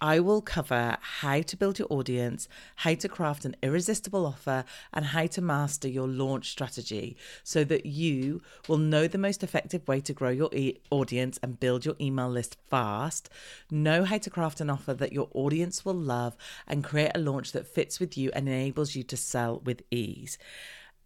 I will cover how to build your audience, how to craft an irresistible offer, and how to master your launch strategy so that you will know the most effective way to grow your e- audience and build your email list fast, know how to craft an offer that your audience will love, and create a launch that fits with you and enables you to sell with ease.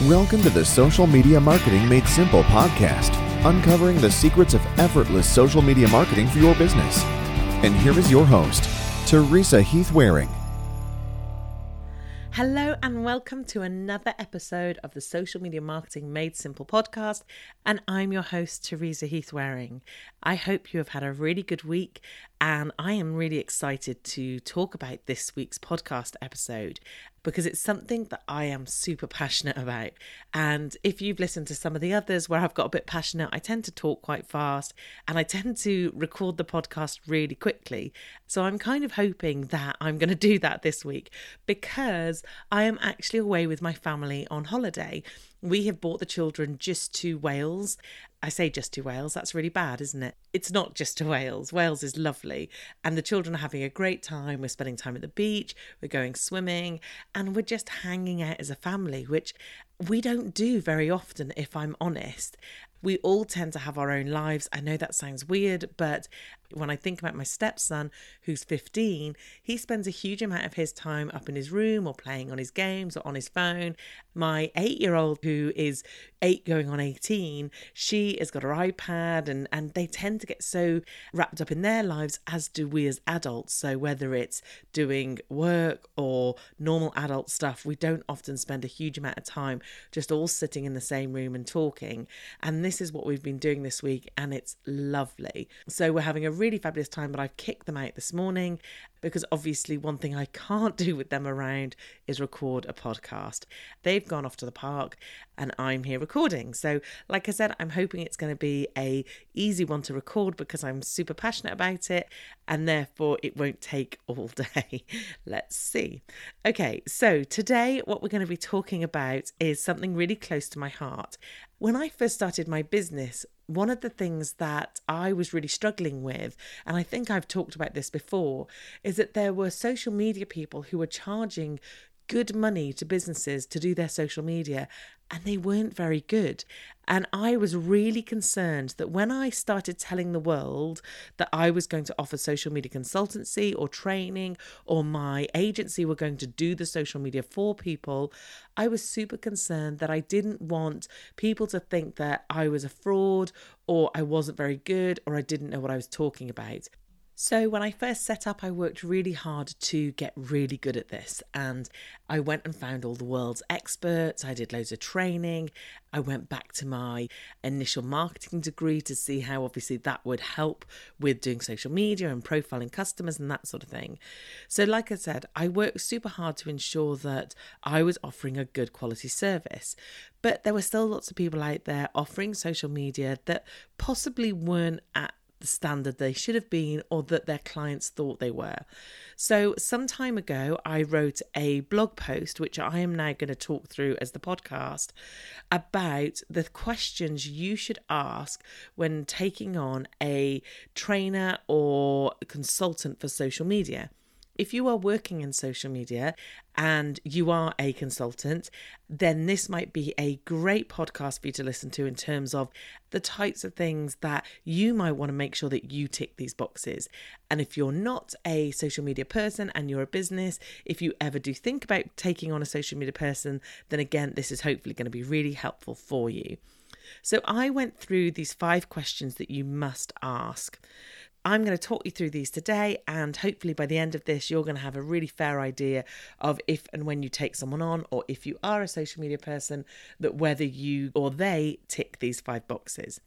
Welcome to the Social Media Marketing Made Simple podcast, uncovering the secrets of effortless social media marketing for your business. And here is your host, Teresa Heath Wareing. Hello, and welcome to another episode of the Social Media Marketing Made Simple podcast. And I'm your host, Teresa Heath Wareing. I hope you have had a really good week, and I am really excited to talk about this week's podcast episode because it's something that I am super passionate about. And if you've listened to some of the others where I've got a bit passionate, I tend to talk quite fast and I tend to record the podcast really quickly. So I'm kind of hoping that I'm going to do that this week because I am actually away with my family on holiday. We have brought the children just to Wales. I say just to Wales, that's really bad, isn't it? It's not just to Wales. Wales is lovely, and the children are having a great time. We're spending time at the beach, we're going swimming, and we're just hanging out as a family, which we don't do very often, if I'm honest. We all tend to have our own lives. I know that sounds weird, but when I think about my stepson, who's 15, he spends a huge amount of his time up in his room or playing on his games or on his phone. My eight year old, who is eight going on 18, she has got her iPad and, and they tend to get so wrapped up in their lives, as do we as adults. So whether it's doing work or normal adult stuff, we don't often spend a huge amount of time just all sitting in the same room and talking. And this is what we've been doing this week, and it's lovely. So we're having a really fabulous time, but I've kicked them out this morning because obviously one thing I can't do with them around is record a podcast. They've gone off to the park and I'm here recording. So like I said, I'm hoping it's going to be a easy one to record because I'm super passionate about it and therefore it won't take all day. Let's see. Okay, so today what we're going to be talking about is something really close to my heart. When I first started my business, one of the things that I was really struggling with, and I think I've talked about this before, is that there were social media people who were charging good money to businesses to do their social media and they weren't very good. And I was really concerned that when I started telling the world that I was going to offer social media consultancy or training, or my agency were going to do the social media for people, I was super concerned that I didn't want people to think that I was a fraud or I wasn't very good or I didn't know what I was talking about. So, when I first set up, I worked really hard to get really good at this. And I went and found all the world's experts. I did loads of training. I went back to my initial marketing degree to see how, obviously, that would help with doing social media and profiling customers and that sort of thing. So, like I said, I worked super hard to ensure that I was offering a good quality service. But there were still lots of people out there offering social media that possibly weren't at the standard they should have been or that their clients thought they were. So, some time ago, I wrote a blog post, which I am now going to talk through as the podcast, about the questions you should ask when taking on a trainer or consultant for social media. If you are working in social media and you are a consultant, then this might be a great podcast for you to listen to in terms of the types of things that you might want to make sure that you tick these boxes. And if you're not a social media person and you're a business, if you ever do think about taking on a social media person, then again, this is hopefully going to be really helpful for you. So I went through these five questions that you must ask. I'm going to talk you through these today, and hopefully by the end of this, you're going to have a really fair idea of if and when you take someone on, or if you are a social media person, that whether you or they tick these five boxes.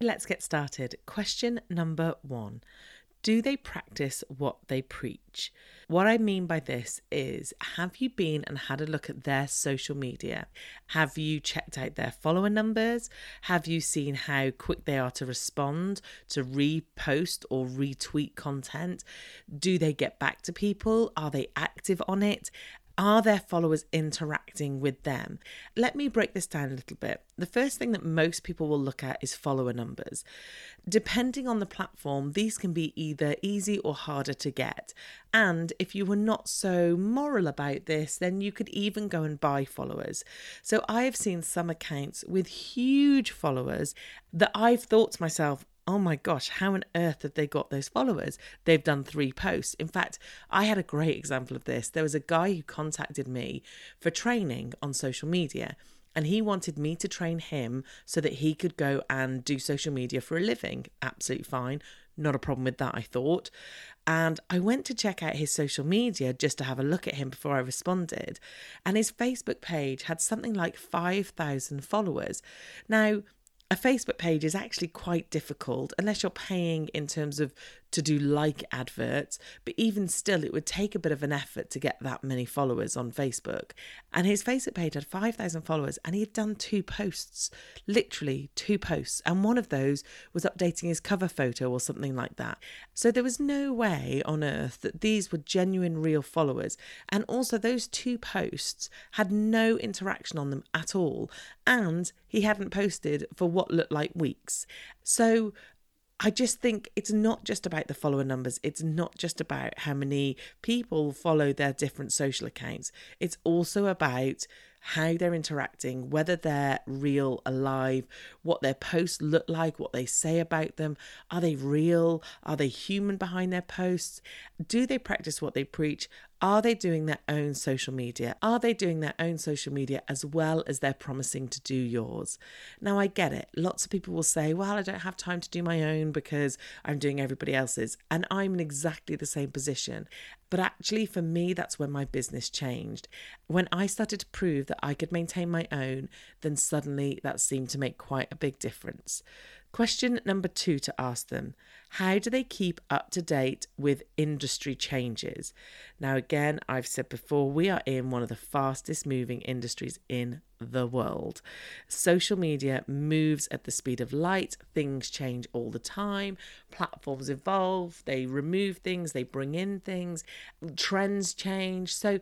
Let's get started. Question number one do they practice what they preach? What I mean by this is have you been and had a look at their social media? Have you checked out their follower numbers? Have you seen how quick they are to respond, to repost or retweet content? Do they get back to people? Are they active on it? Are their followers interacting with them? Let me break this down a little bit. The first thing that most people will look at is follower numbers. Depending on the platform, these can be either easy or harder to get. And if you were not so moral about this, then you could even go and buy followers. So I have seen some accounts with huge followers that I've thought to myself, oh my gosh, how on earth have they got those followers? They've done three posts. In fact, I had a great example of this. There was a guy who contacted me for training on social media. And he wanted me to train him so that he could go and do social media for a living. Absolutely fine. Not a problem with that, I thought. And I went to check out his social media just to have a look at him before I responded. And his Facebook page had something like 5,000 followers. Now, a Facebook page is actually quite difficult unless you're paying in terms of to do like adverts, but even still, it would take a bit of an effort to get that many followers on Facebook. And his Facebook page had 5,000 followers and he had done two posts, literally two posts. And one of those was updating his cover photo or something like that. So there was no way on earth that these were genuine, real followers. And also, those two posts had no interaction on them at all. And he hadn't posted for what like weeks. So I just think it's not just about the follower numbers. It's not just about how many people follow their different social accounts. It's also about how they're interacting, whether they're real, alive, what their posts look like, what they say about them. Are they real? Are they human behind their posts? Do they practice what they preach? Are they doing their own social media? Are they doing their own social media as well as they're promising to do yours? Now, I get it. Lots of people will say, well, I don't have time to do my own because I'm doing everybody else's. And I'm in exactly the same position. But actually, for me, that's when my business changed. When I started to prove that I could maintain my own, then suddenly that seemed to make quite a big difference. Question number two to ask them How do they keep up to date with industry changes? Now, again, I've said before, we are in one of the fastest moving industries in the world. Social media moves at the speed of light, things change all the time, platforms evolve, they remove things, they bring in things, trends change. So,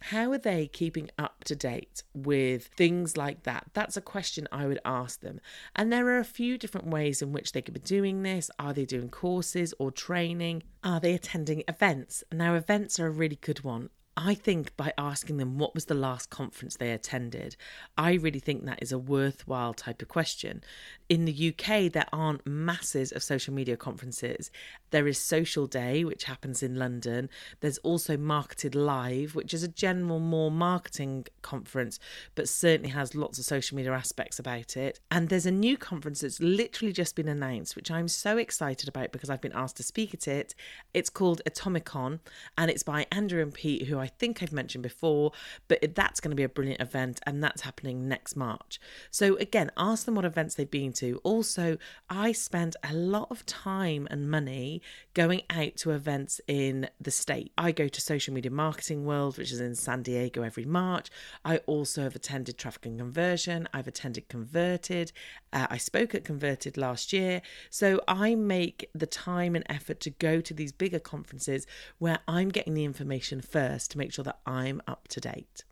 how are they keeping up to date with things like that? That's a question I would ask them. And there are a few different ways in which they could be doing this. Are they doing courses or training? Are they attending events? Now, events are a really good one. I think by asking them what was the last conference they attended, I really think that is a worthwhile type of question. In the UK, there aren't masses of social media conferences. There is Social Day, which happens in London. There's also Marketed Live, which is a general, more marketing conference, but certainly has lots of social media aspects about it. And there's a new conference that's literally just been announced, which I'm so excited about because I've been asked to speak at it. It's called Atomicon, and it's by Andrew and Pete, who I think I've mentioned before, but that's going to be a brilliant event and that's happening next March. So, again, ask them what events they've been to. Also, I spend a lot of time and money going out to events in the state. I go to Social Media Marketing World, which is in San Diego every March. I also have attended Traffic and Conversion, I've attended Converted, uh, I spoke at Converted last year. So, I make the time and effort to go to these bigger conferences where I'm getting the information first to make sure that I'm up to date.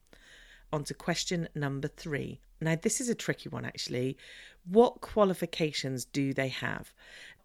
On to question number three. Now, this is a tricky one actually. What qualifications do they have?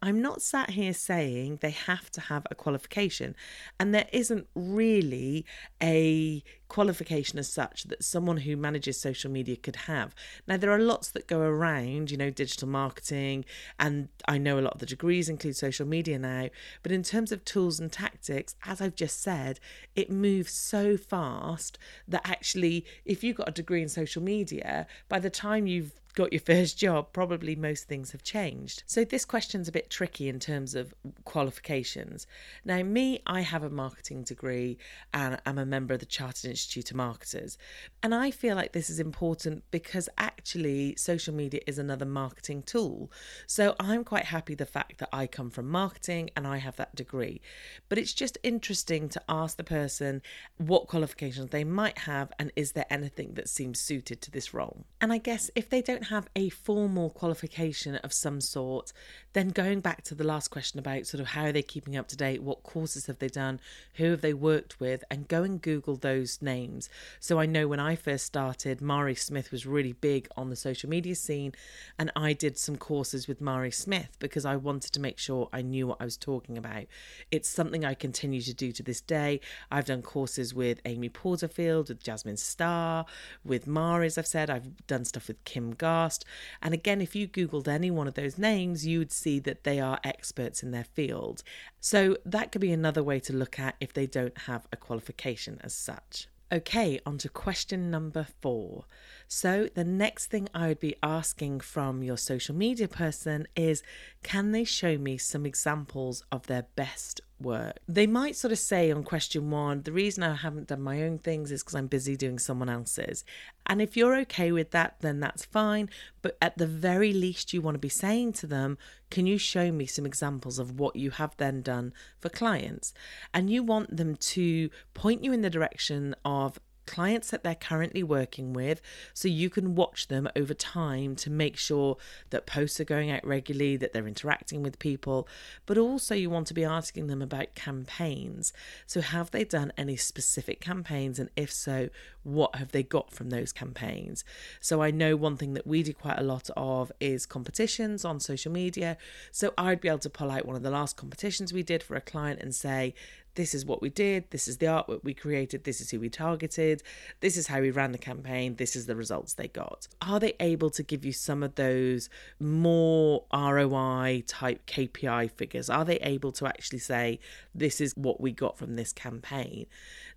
I'm not sat here saying they have to have a qualification, and there isn't really a qualification as such that someone who manages social media could have. Now, there are lots that go around, you know, digital marketing, and I know a lot of the degrees include social media now, but in terms of tools and tactics, as I've just said, it moves so fast that actually, if you've got a degree in social media, by the time you've got your first job, probably most things have changed. So this question's a bit tricky in terms of qualifications. Now, me, I have a marketing degree and I'm a member of the Chartered Institute of Marketers. And I feel like this is important because actually social media is another marketing tool. So I'm quite happy the fact that I come from marketing and I have that degree. But it's just interesting to ask the person what qualifications they might have and is there anything that seems suited to this role. And I guess if they don't don't have a formal qualification of some sort, then going back to the last question about sort of how are they keeping up to date, what courses have they done, who have they worked with, and go and Google those names. So I know when I first started, Mari Smith was really big on the social media scene, and I did some courses with Mari Smith because I wanted to make sure I knew what I was talking about. It's something I continue to do to this day. I've done courses with Amy Porterfield, with Jasmine Star, with Mari, as I've said. I've done stuff with Kim Garst and again, if you Googled any one of those names, you would see that they are experts in their field. So that could be another way to look at if they don't have a qualification as such. Okay, on to question number four. So, the next thing I would be asking from your social media person is can they show me some examples of their best work? They might sort of say on question one, the reason I haven't done my own things is because I'm busy doing someone else's. And if you're okay with that, then that's fine. But at the very least, you want to be saying to them, can you show me some examples of what you have then done for clients? And you want them to point you in the direction of clients that they're currently working with so you can watch them over time to make sure that posts are going out regularly that they're interacting with people. But also you want to be asking them about campaigns. So have they done any specific campaigns? And if so what have they got from those campaigns? So i know one thing that we do quite a lot of is competitions on social media. So i'd be able to pull out one of the last competitions we did for a client and say this is what we did, this is the artwork we created, this is who we targeted, this is how we ran the campaign, this is the results they got. Are they able to give you some of those more ROI type KPI figures? Are they able to actually say, this is what we got from this campaign?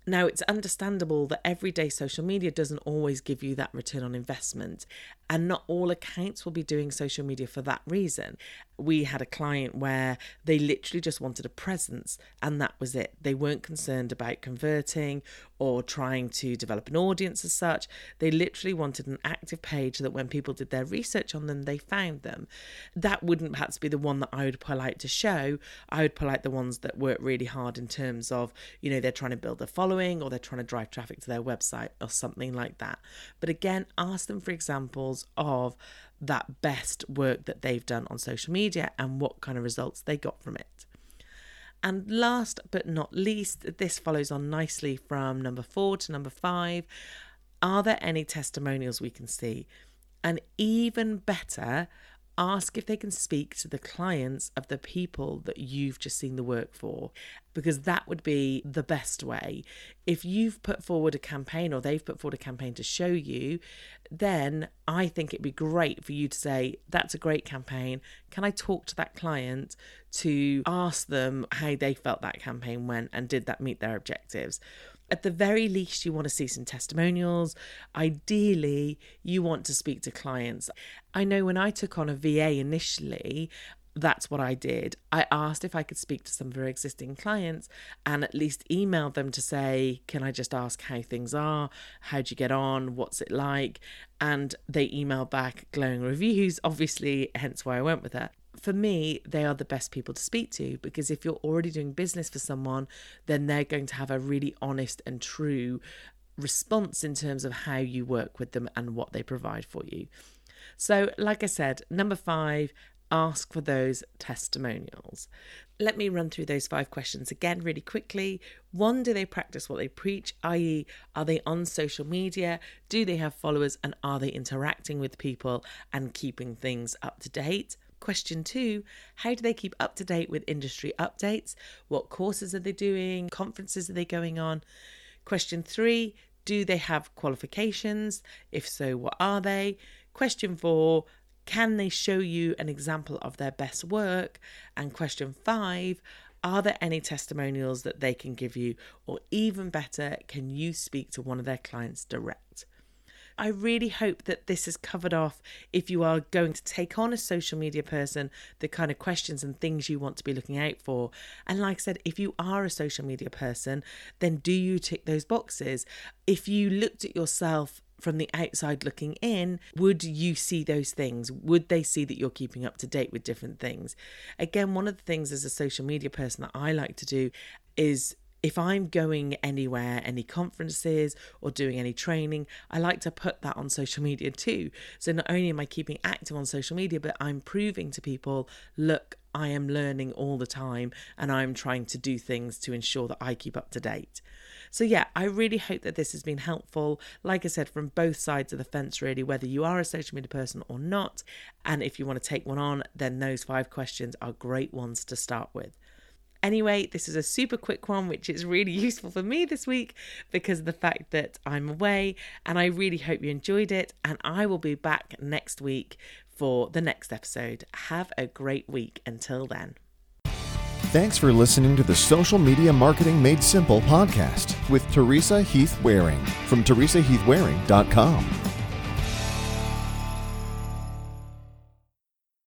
Now, it's understandable that everyday social media doesn't always give you that return on investment, and not all accounts will be doing social media for that reason. We had a client where they literally just wanted a presence, and that was it. They weren't concerned about converting or trying to develop an audience as such. They literally wanted an active page that when people did their research on them, they found them. That wouldn't perhaps be the one that I would pull out to show. I would pull out the ones that work really hard in terms of, you know, they're trying to build a following or they're trying to drive traffic to their website or something like that. But again, ask them for examples of that best work that they've done on social media and what kind of results they got from it. And last but not least, this follows on nicely from number four to number five. Are there any testimonials we can see? And even better, ask if they can speak to the clients of the people that you've just seen the work for, because that would be the best way. If you've put forward a campaign or they've put forward a campaign to show you, then I think it'd be great for you to say, That's a great campaign. Can I talk to that client to ask them how they felt that campaign went and did that meet their objectives? At the very least, you want to see some testimonials. Ideally, you want to speak to clients. I know when I took on a VA initially, that's what I did. I asked if I could speak to some of her existing clients and at least email them to say, Can I just ask how things are? How'd you get on? What's it like? And they emailed back glowing reviews, obviously, hence why I went with her. For me, they are the best people to speak to because if you're already doing business for someone, then they're going to have a really honest and true response in terms of how you work with them and what they provide for you. So, like I said, number five, ask for those testimonials. Let me run through those five questions again really quickly. One, do they practice what they preach? i.e., are they on social media? Do they have followers? And are they interacting with people and keeping things up to date? Question two How do they keep up to date with industry updates? What courses are they doing? Conferences are they going on? Question three Do they have qualifications? If so, what are they? Question four can they show you an example of their best work? And question five, are there any testimonials that they can give you? Or even better, can you speak to one of their clients direct? I really hope that this has covered off if you are going to take on a social media person, the kind of questions and things you want to be looking out for. And like I said, if you are a social media person, then do you tick those boxes? If you looked at yourself from the outside looking in, would you see those things? Would they see that you're keeping up to date with different things? Again, one of the things as a social media person that I like to do is if I'm going anywhere, any conferences or doing any training, I like to put that on social media too. So not only am I keeping active on social media, but I'm proving to people, look, I am learning all the time and I'm trying to do things to ensure that I keep up to date. So, yeah, I really hope that this has been helpful. Like I said, from both sides of the fence, really, whether you are a social media person or not. And if you want to take one on, then those five questions are great ones to start with. Anyway, this is a super quick one, which is really useful for me this week because of the fact that I'm away. And I really hope you enjoyed it. And I will be back next week for the next episode. Have a great week until then. Thanks for listening to the Social Media Marketing Made Simple podcast with Teresa Heath Wareing from teresaheathwareing.com.